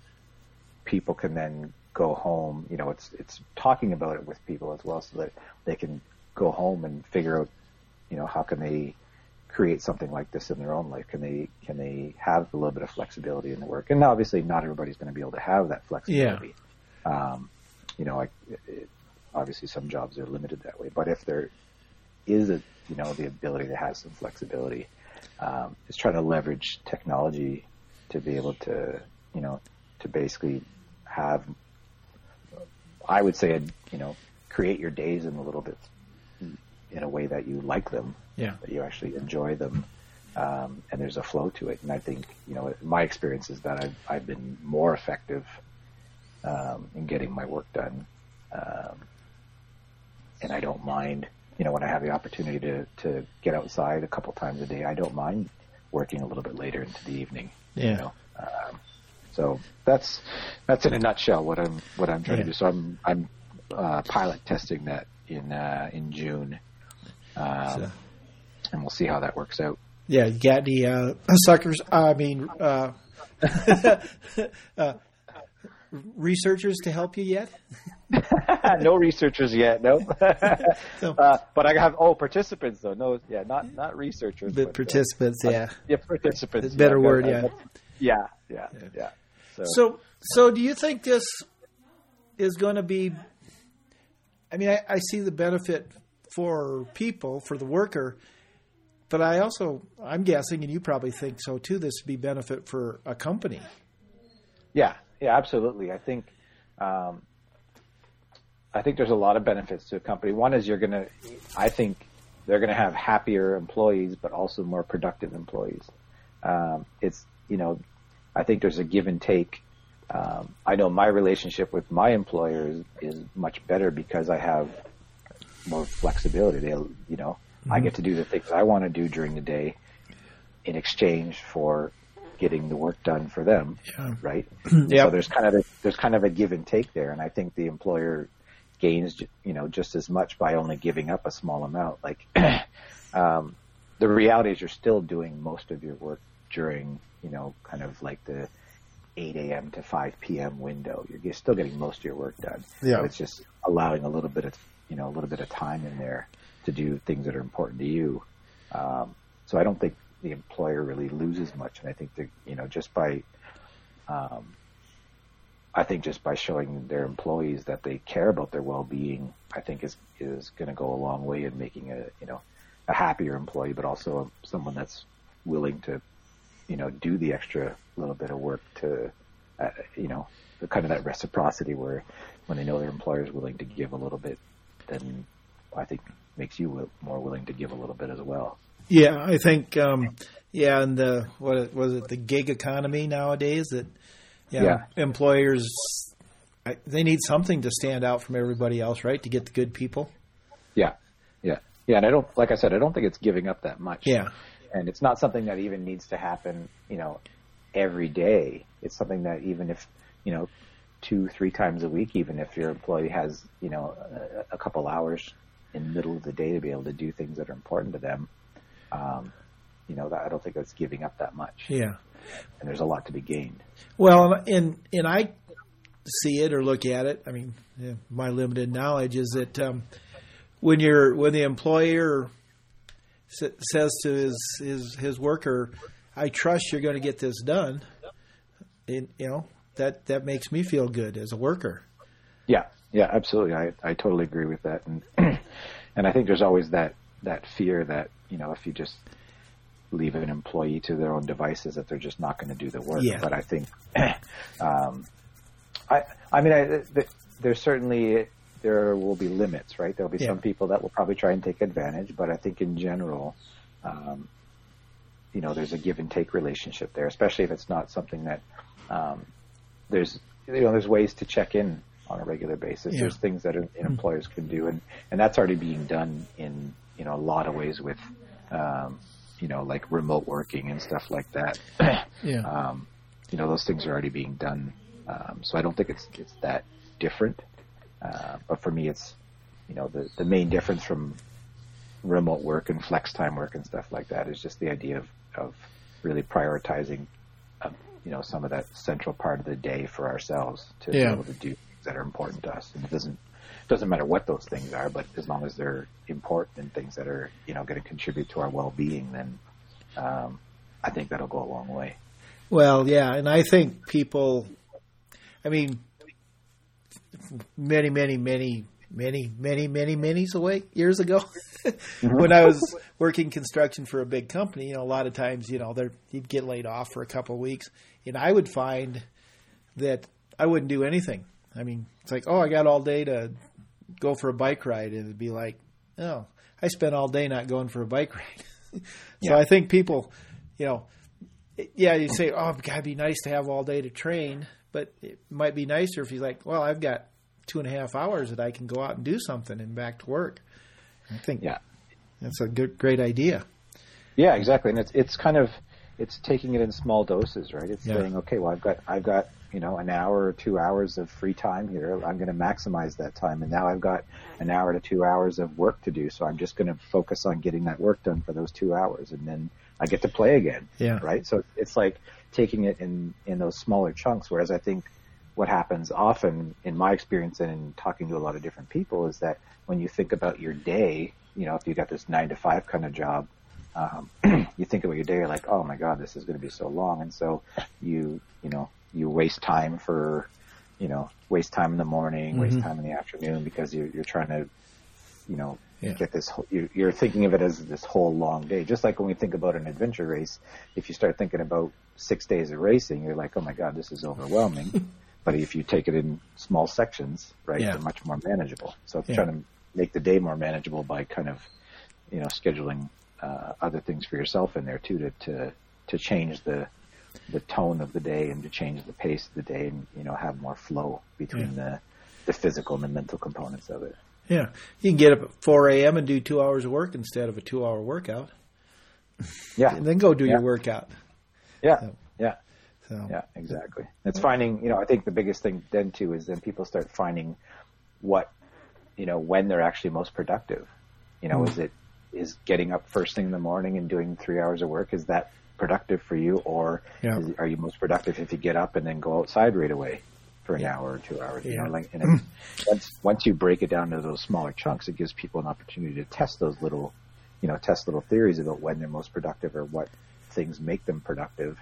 people can then go home. You know, it's it's talking about it with people as well, so that they can go home and figure out, you know, how can they create something like this in their own life? Can they can they have a little bit of flexibility in the work? And obviously, not everybody's going to be able to have that flexibility. Um, you know, like it, obviously, some jobs are limited that way. But if there is a you know the ability to have some flexibility, um, is trying to leverage technology to be able to you know to basically have I would say you know create your days in a little bit in a way that you like them Yeah. that you actually enjoy them, um, and there's a flow to it. And I think, you know, my experience is that I've, I've been more effective um, in getting my work done, um, and I don't mind, you know, when I have the opportunity to to get outside a couple times a day, I don't mind working a little bit later into the evening. Yeah. You know? um, so that's that's in a nutshell what I'm what I'm trying Yeah. to do. So I'm I'm uh, pilot testing that in uh, in June. Um, So- and we'll see how that works out. Yeah, you got the uh, suckers. I mean, uh, uh, researchers to help you yet? no researchers yet, no. So- uh, but I have oh participants though. No, yeah, not not researchers. But, uh, participants, yeah. yeah, participants. Better yeah, word, I- yeah. yeah, yeah, yeah. So, So, so do you think this is going to be? I mean, I, I see the benefit for people, for the worker, but I also, I'm guessing, and you probably think so too. This would be benefit for a company. Yeah, yeah, absolutely. I think, um, I think there's a lot of benefits to a company. One is you're gonna, I think they're gonna have happier employees, but also more productive employees. Um, it's you know, I think there's a give and take. Um, I know my relationship with my employer is, is much better because I have more flexibility. They, you know, I get to do the things I want to do during the day in exchange for getting the work done for them Yeah. right? yeah. So there's kind of a, there's kind of a give and take there, and I think the employer gains you know just as much by only giving up a small amount. Like um, the reality is, you're still doing most of your work during you know kind of like the 8 a.m. to 5 p.m. window. You're, still getting most of your work done. Yeah. It's just allowing a little bit of you know a little bit of time in there to do things that are important to you. Um, so I don't think the employer really loses much, and I think that you know just by um, I think just by showing their employees that they care about their well-being, I think is is going to go a long way in making a you know a happier employee, but also someone that's willing to you know do the extra little bit of work to uh, you know kind of that reciprocity where when they know their employer is willing to give a little bit, then I think makes you more willing to give a little bit as well. Yeah, I think. Um, yeah, and the what was it the gig economy nowadays that yeah, Yeah. employers I, they need something to stand out from everybody else, right? To get the good people. Yeah, yeah, yeah. And I don't, like I said, I don't think it's giving up that much. Yeah. And it's not something that even needs to happen, you know, every day. It's something that even if, you know, two, three times a week, even if your employee has, you know, a, a couple hours in the middle of the day to be able to do things that are important to them, um, you know, that, I don't think that's giving up that much. Yeah. And there's a lot to be gained. Well, and and I see it or look at it. I mean, yeah, my limited knowledge is that um, when you're when the employer says to his his his worker, "I trust you're going to get this done," it, you know that that makes me feel good as a worker. Yeah, yeah, absolutely. I I totally agree with that, and and I think there's always that that fear that you know if you just leave an employee to their own devices that they're just not going to do the work. Yeah. But I think, um, I I mean, I, th- there's certainly there will be limits, right? There'll be Yeah. some people that will probably try and take advantage, but I think in general, um, you know, there's a give and take relationship there, especially if it's not something that um, there's you know there's ways to check in on a regular basis. Yeah. There's things that Mm-hmm. employers can do, and and that's already being done in you know a lot of ways with um, you know like remote working and stuff like that. Yeah. um, you know those things are already being done. Um, so I don't think it's it's that different. Uh, but for me, it's you know the the main difference from remote work and flex time work and stuff like that is just the idea of of really prioritizing um, you know some of that central part of the day for ourselves to Yeah. be able to do things that are important to us. And it doesn't doesn't matter what those things are, but as long as they're important and things that are you know going to contribute to our well being, then um, I think that'll go a long way. Well, yeah, and I think people. I mean, many, many, many, many, many, many, many away years ago, when I was working construction for a big company, you know, a lot of times, you know, there you'd get laid off for a couple of weeks, and I would find that I wouldn't do anything. I mean, it's like, oh, I got all day to go for a bike ride, and it'd be like, oh, I spent all day not going for a bike ride. so Yeah. I think people, you know, yeah, you say, oh, God, it'd be nice to have all day to train, but it might be nicer if you're like, well, I've got two and a half hours that I can go out and do something and back to work. I think Yeah. that's a good, great idea. Yeah, exactly. And it's it's kind of it's taking it in small doses, right? It's Yeah. saying, okay, well, I've got I've got you know an hour or two hours of free time here. I'm going to maximize that time, and now I've got an hour to two hours of work to do. So I'm just going to focus on getting that work done for those two hours, and then I get to play again. Yeah. Right. So it's like taking it in in those smaller chunks. Whereas I think what happens often in my experience and in talking to a lot of different people is that when you think about your day, you know, if you got this nine to five kind of job, um, you think about your day, you're like, oh my god, this is going to be so long, and so you, you know, you waste time for, you know, waste time in the morning, waste Mhm. time in the afternoon because you're you're trying to, you know, Yeah. get this. whole- You're, you're thinking of it as this whole long day, just like when we think about an adventure race. If you start thinking about six days of racing, you're like, oh my god, this is overwhelming. but if you take it in small sections, right, Yeah. they're much more manageable. So it's Yeah. trying to make the day more manageable by kind of, you know, scheduling uh, other things for yourself in there too to to to change the the tone of the day and to change the pace of the day and you know have more flow between the the physical and the mental components of it. Yeah. You can get up at 4 a.m. and do two hours of work instead of a two hour workout, Yeah, and then go do your workout. yeah, yeah, So, yeah, exactly. It's finding, you know, I think the biggest thing then too is then people start finding what, you know, when they're actually most productive. You know, hmm. is it is getting up first thing in the morning and doing three hours of work? Is that productive for you, or Yeah. is, are you most productive if you get up and then go outside right away for an hour or two hours? You know, like and it, once once you break it down to those smaller chunks, it gives people an opportunity to test those little, you know, test little theories about when they're most productive or what things make them productive.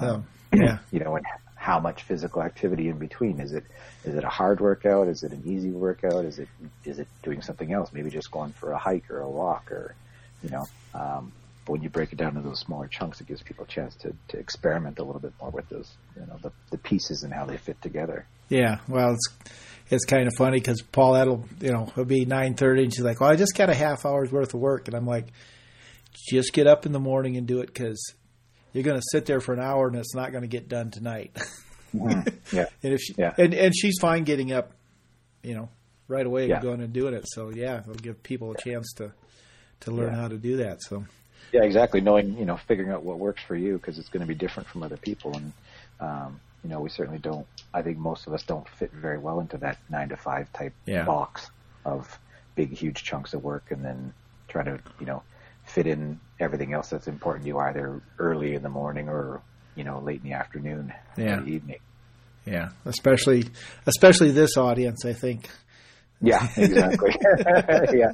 so Um, yeah. you know, and how much physical activity in between. Is it is it a hard workout? Is it an easy workout? Is it is it doing something else? Maybe just going for a hike or a walk or you know. Um, but when you break it down into those smaller chunks, it gives people a chance to, to experiment a little bit more with those, you know, the, the pieces and how they fit together. Yeah, well, it's it's kind of funny because Paulette'll you know it'll be nine thirty, and she's like, "Well, I just got a half hour's worth of work," and I'm like, "Just get up in the morning and do it because you're going to sit there for an hour and it's not going to get done tonight." Mm-hmm. Yeah. and if she, Yeah. and and she's fine getting up, you know, right away Yeah. and going and doing it. So yeah, it'll give people a chance to to learn Yeah. how to do that. So Yeah, exactly. Knowing, you know, figuring out what works for you because it's going to be different from other people. And, um, you know, we certainly don't, I think most of us don't fit very well into that nine to five type Yeah. box of big, huge chunks of work and then try to, you know, fit in everything else that's important to you either early in the morning or, you know, late in the afternoon Yeah. or the evening. yeah, especially especially this audience, I think. Yeah, exactly. yeah.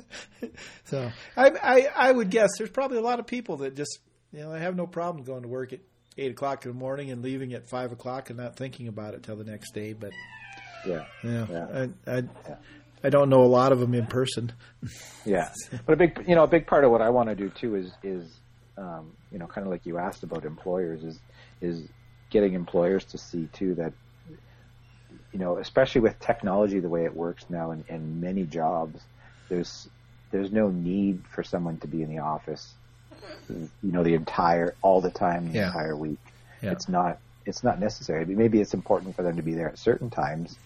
So I, I I would guess there's probably a lot of people that just you know they have no problem going to work at eight o'clock in the morning and leaving at five o'clock and not thinking about it till the next day. But Yeah. yeah, Yeah. I, I I don't know a lot of them in person. Yeah, but a big, you know, a big part of what I want to do too is is, um, you know, kind of like you asked about employers is is getting employers to see too that, you know, especially with technology the way it works now in, in many jobs, there's there's no need for someone to be in the office, you know, the entire all the time, the Yeah. entire week. Yeah. It's not it's not necessary. I mean, maybe it's important for them to be there at certain times,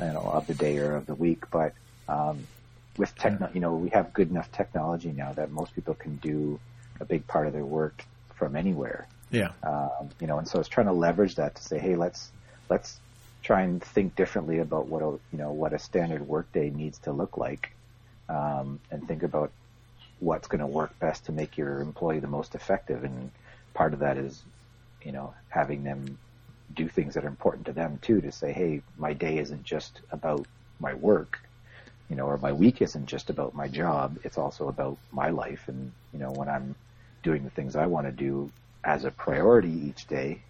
you know, of the day or of the week, but um, with techno, you know, we have good enough technology now that most people can do a big part of their work from anywhere. Yeah, Um, you know, and so it's trying to leverage that to say, hey, let's let's try and think differently about what a you know what a standard workday needs to look like, um, and think about what's going to work best to make your employee the most effective. And part of that is, you know, having them do things that are important to them too. To say, hey, my day isn't just about my work, you know, or my week isn't just about my job. It's also about my life. And you know, when I'm doing the things I want to do as a priority each day,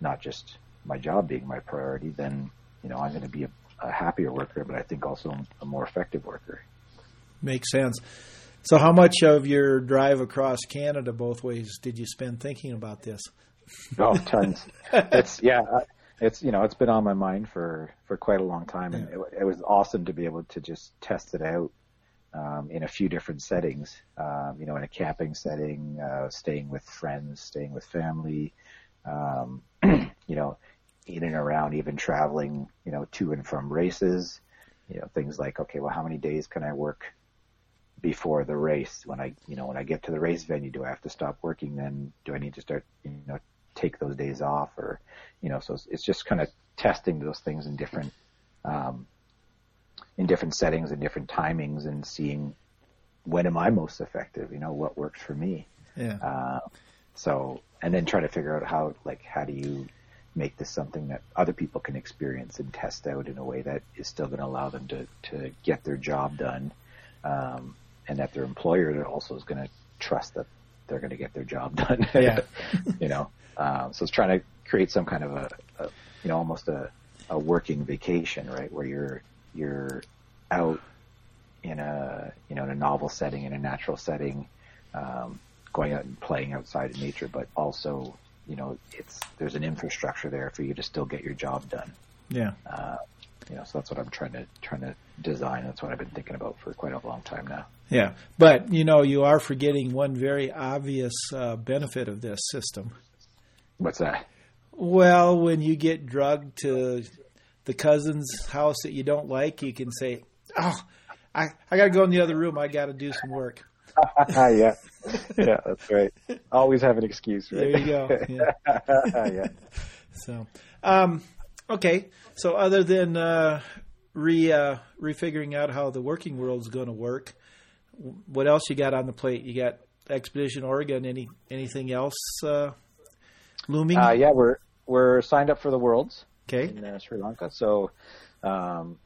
not just my job being my priority, then you know I'm going to be a, a happier worker, but I think also a more effective worker. makes sense. So, how much of your drive across Canada both ways did you spend thinking about this? Oh, tons. it's yeah, uh, it's you know it's been on my mind for for quite a long time, and it, it was awesome to be able to just test it out um, in a few different settings. Um, you know, in a camping setting, uh, staying with friends, staying with family. Um, you know, in and around, even traveling. You know, to and from races. You know, things like okay, well, how many days can I work before the race? When I, you know, when I get to the race venue, do I have to stop working? Then do I need to start, you know, take those days off, or, you know, so it's, it's just kind of testing those things in different, um, in different settings and different timings, and seeing when am I most effective? You know, what works for me. Yeah, Uh, so, and then try to figure out how, like, how do you make this something that other people can experience and test out in a way that is still going to allow them to, to get their job done. Um, and that their employer also is going to trust that they're going to get their job done. Yeah. you know, um, so it's trying to create some kind of a, a you know, almost a, a working vacation, right? Where you're, you're out in a, you know, in a novel setting, in a natural setting, um, going out and playing outside in nature, but also, you know, it's, there's an infrastructure there for you to still get your job done. yeah. Uh, you know, so that's what I'm trying to, trying to design. That's what I've been thinking about for quite a long time now. Yeah, but you know, you are forgetting one very obvious uh, benefit of this system. What's that? Well, when you get drugged to the cousin's house that you don't like, you can say, "Oh, I I got to go in the other room. I got to do some work." yeah. Yeah, that's right. Always have an excuse, right? There you go. Yeah. yeah. So, um, okay. So, other than uh, re uh, refiguring out how the working world is going to work, what else you got on the plate? You got Expedition Oregon. Any anything else uh, looming? Uh, yeah, we're, we're signed up for the Worlds okay. in uh, Sri Lanka. So, um,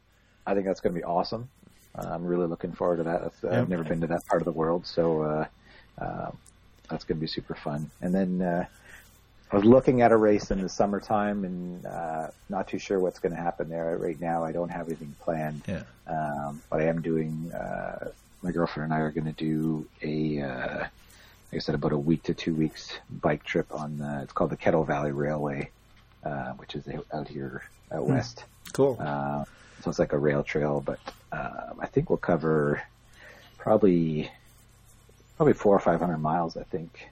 I think that's going to be awesome. I'm really looking forward to that. Yeah. I've never been to that part of the world, so uh, that's going to be super fun. And then uh, I was looking at a race in the summertime, and uh, not too sure what's going to happen there right now. I don't have anything planned, Yeah. um, but I am doing. Uh, my girlfriend and I are going to do a, uh, like I said, about a week to two weeks bike trip on. The, it's called the Kettle Valley Railway, uh, which is out here out west. Cool. Uh, so it's like a rail trail, but um, I think we'll cover probably probably four or five hundred miles. I think,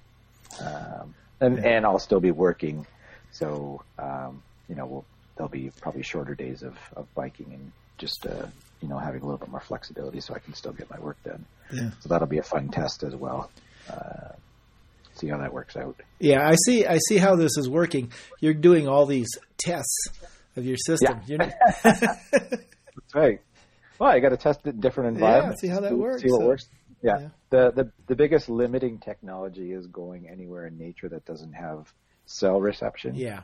um, and Yeah. and I'll still be working, so um, you know we'll there'll be probably shorter days of, of biking and just uh, you know having a little bit more flexibility so I can still get my work done. Yeah. So that'll be a fun test as well. Uh, see how that works out. Yeah, I see. I see how this is working. You're doing all these tests of your system. Yeah. You're- That's right. Well, I got to test it in different environments. Yeah, see how that see- works. See what So- works. Yeah. yeah. The, the the biggest limiting technology is going anywhere in nature that doesn't have cell reception. yeah,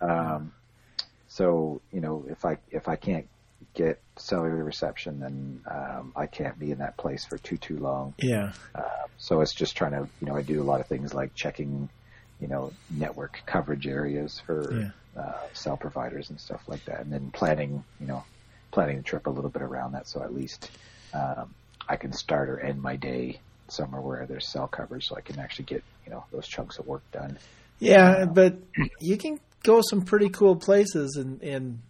Um, so you know, if I if I can't get cellular reception, then um, I can't be in that place for too too long. yeah, Uh, so it's just trying to you know I do a lot of things like checking you know network coverage areas for Yeah. uh, cell providers and stuff like that, and then planning you know planning the trip a little bit around that, so at least um, I can start or end my day somewhere where there's cell coverage, so I can actually get you know those chunks of work done. yeah. But you can go some pretty cool places and and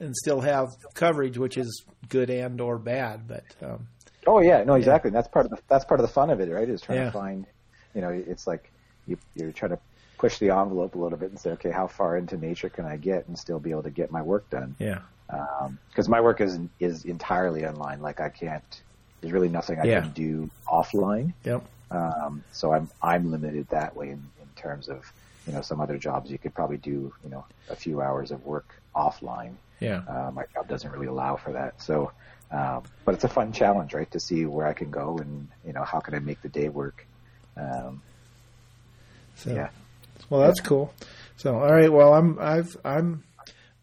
and still have coverage, which is good and or bad. But um, Oh yeah, no, exactly. And that's part of the that's part of the fun of it, right? Is trying Yeah. to find, you know, it's like you, you're trying to push the envelope a little bit and say, okay, how far into nature can I get and still be able to get my work done? yeah, Because my work is is entirely online. Like I can't. There's really nothing I Yeah. can do offline. yep, Um, so I'm I'm limited that way in, in terms of you know some other jobs you could probably do you know a few hours of work offline. yeah, Uh, my job doesn't really allow for that. So, um, but it's a fun challenge, right? To see where I can go and you know how can I make the day work. Um, so yeah, well, that's cool. So all right, well, I'm I've I'm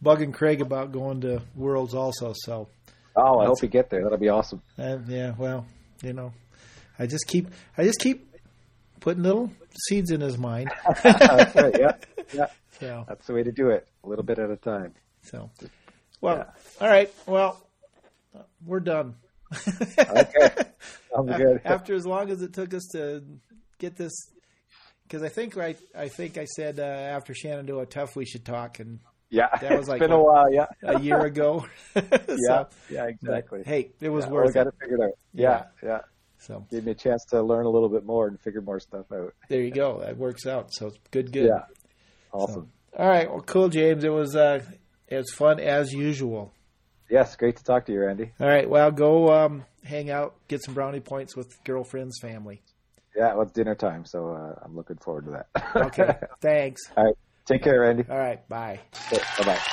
bugging Craig about going to Worlds also. So Oh, I That's- hope you get there. That'll be awesome. uh, yeah, well, you know, I just keep I just keep putting little seeds in his mind. That's right. Yeah, yeah. So That's the way to do it. A little bit at a time. so well, Yeah. all right, well, we're done. Okay, sounds good. After as long as it took us to get this, because I think I I think I said uh, after Shenandoah Tough we should talk, and Yeah, That was like it's been a what- while. Yeah, a year ago. yeah, so, yeah, exactly. hey, it was yeah, worth we got it. figured out. Yeah, yeah. So Gave me a chance to learn a little bit more and figure more stuff out. there you go. That works out. So it's good, good. Yeah, awesome. All right. Well, cool, James. It was uh, it was fun as usual. Yes, great to talk to you, Randy. All right. Well, go um, hang out, get some brownie points with girlfriend's family. Yeah, well, it's dinner time, so uh, I'm looking forward to that. Okay. Thanks. All right. Take care, Randy. All right. Bye. Bye bye.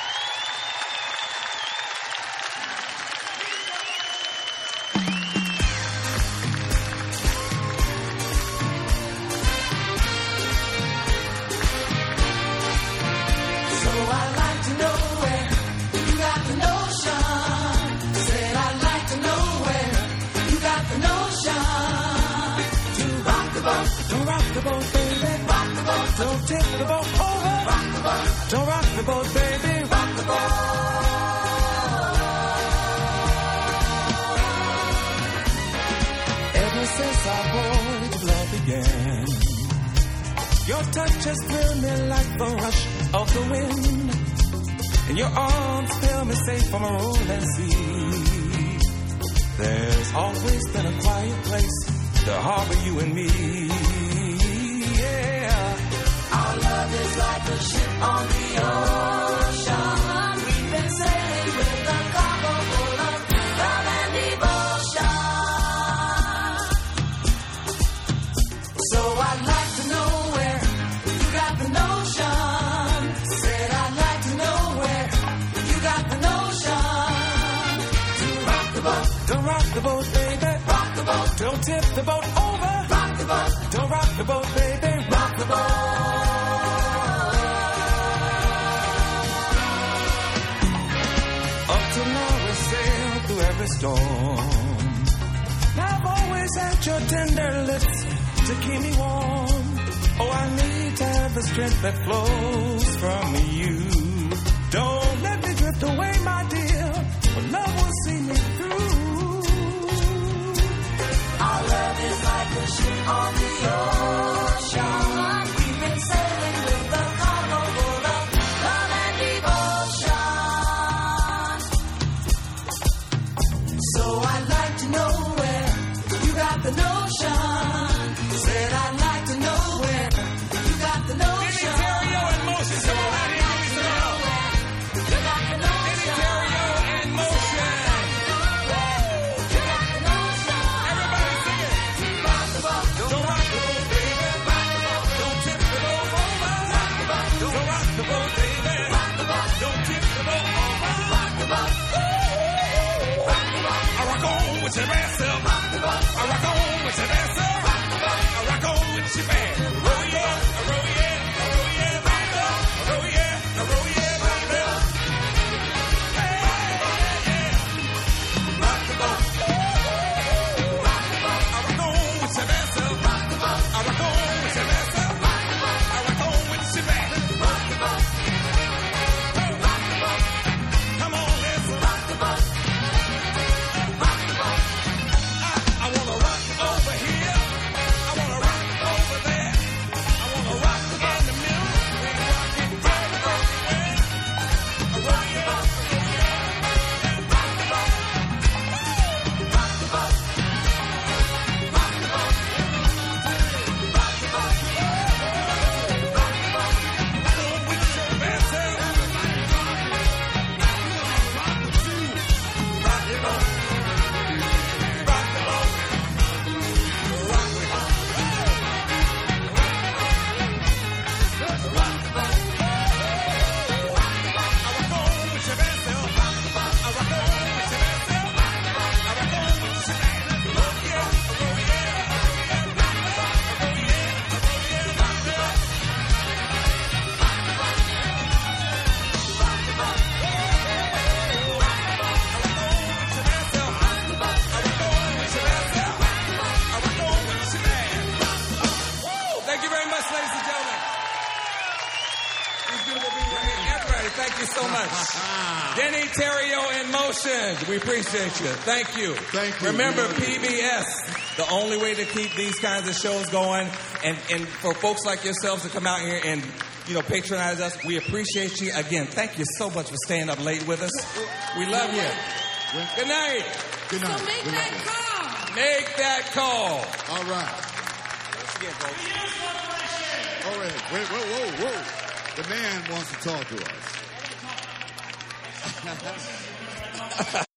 The boat, baby. Rock the boat, don't tip the boat over. Rock the boat, don't rock the boat, baby. Rock the boat. Up to now we sailed through every storm. I've always had your tender lips to keep me warm. Oh, I need to have the strength that flows from you. Don't let me drift away, my is like a ship on the ocean. Appreciate you. Thank you. Thank you. Remember We. PBS, the only way to keep these kinds of shows going, and and for folks like yourselves to come out here and you know patronize us, we appreciate you. Again, thank you so much for staying up late with us. We love you. Good night. Good night. So make Good that night. call. Make that call. All right. All right. Wait, whoa, whoa, whoa. The man wants to talk to us.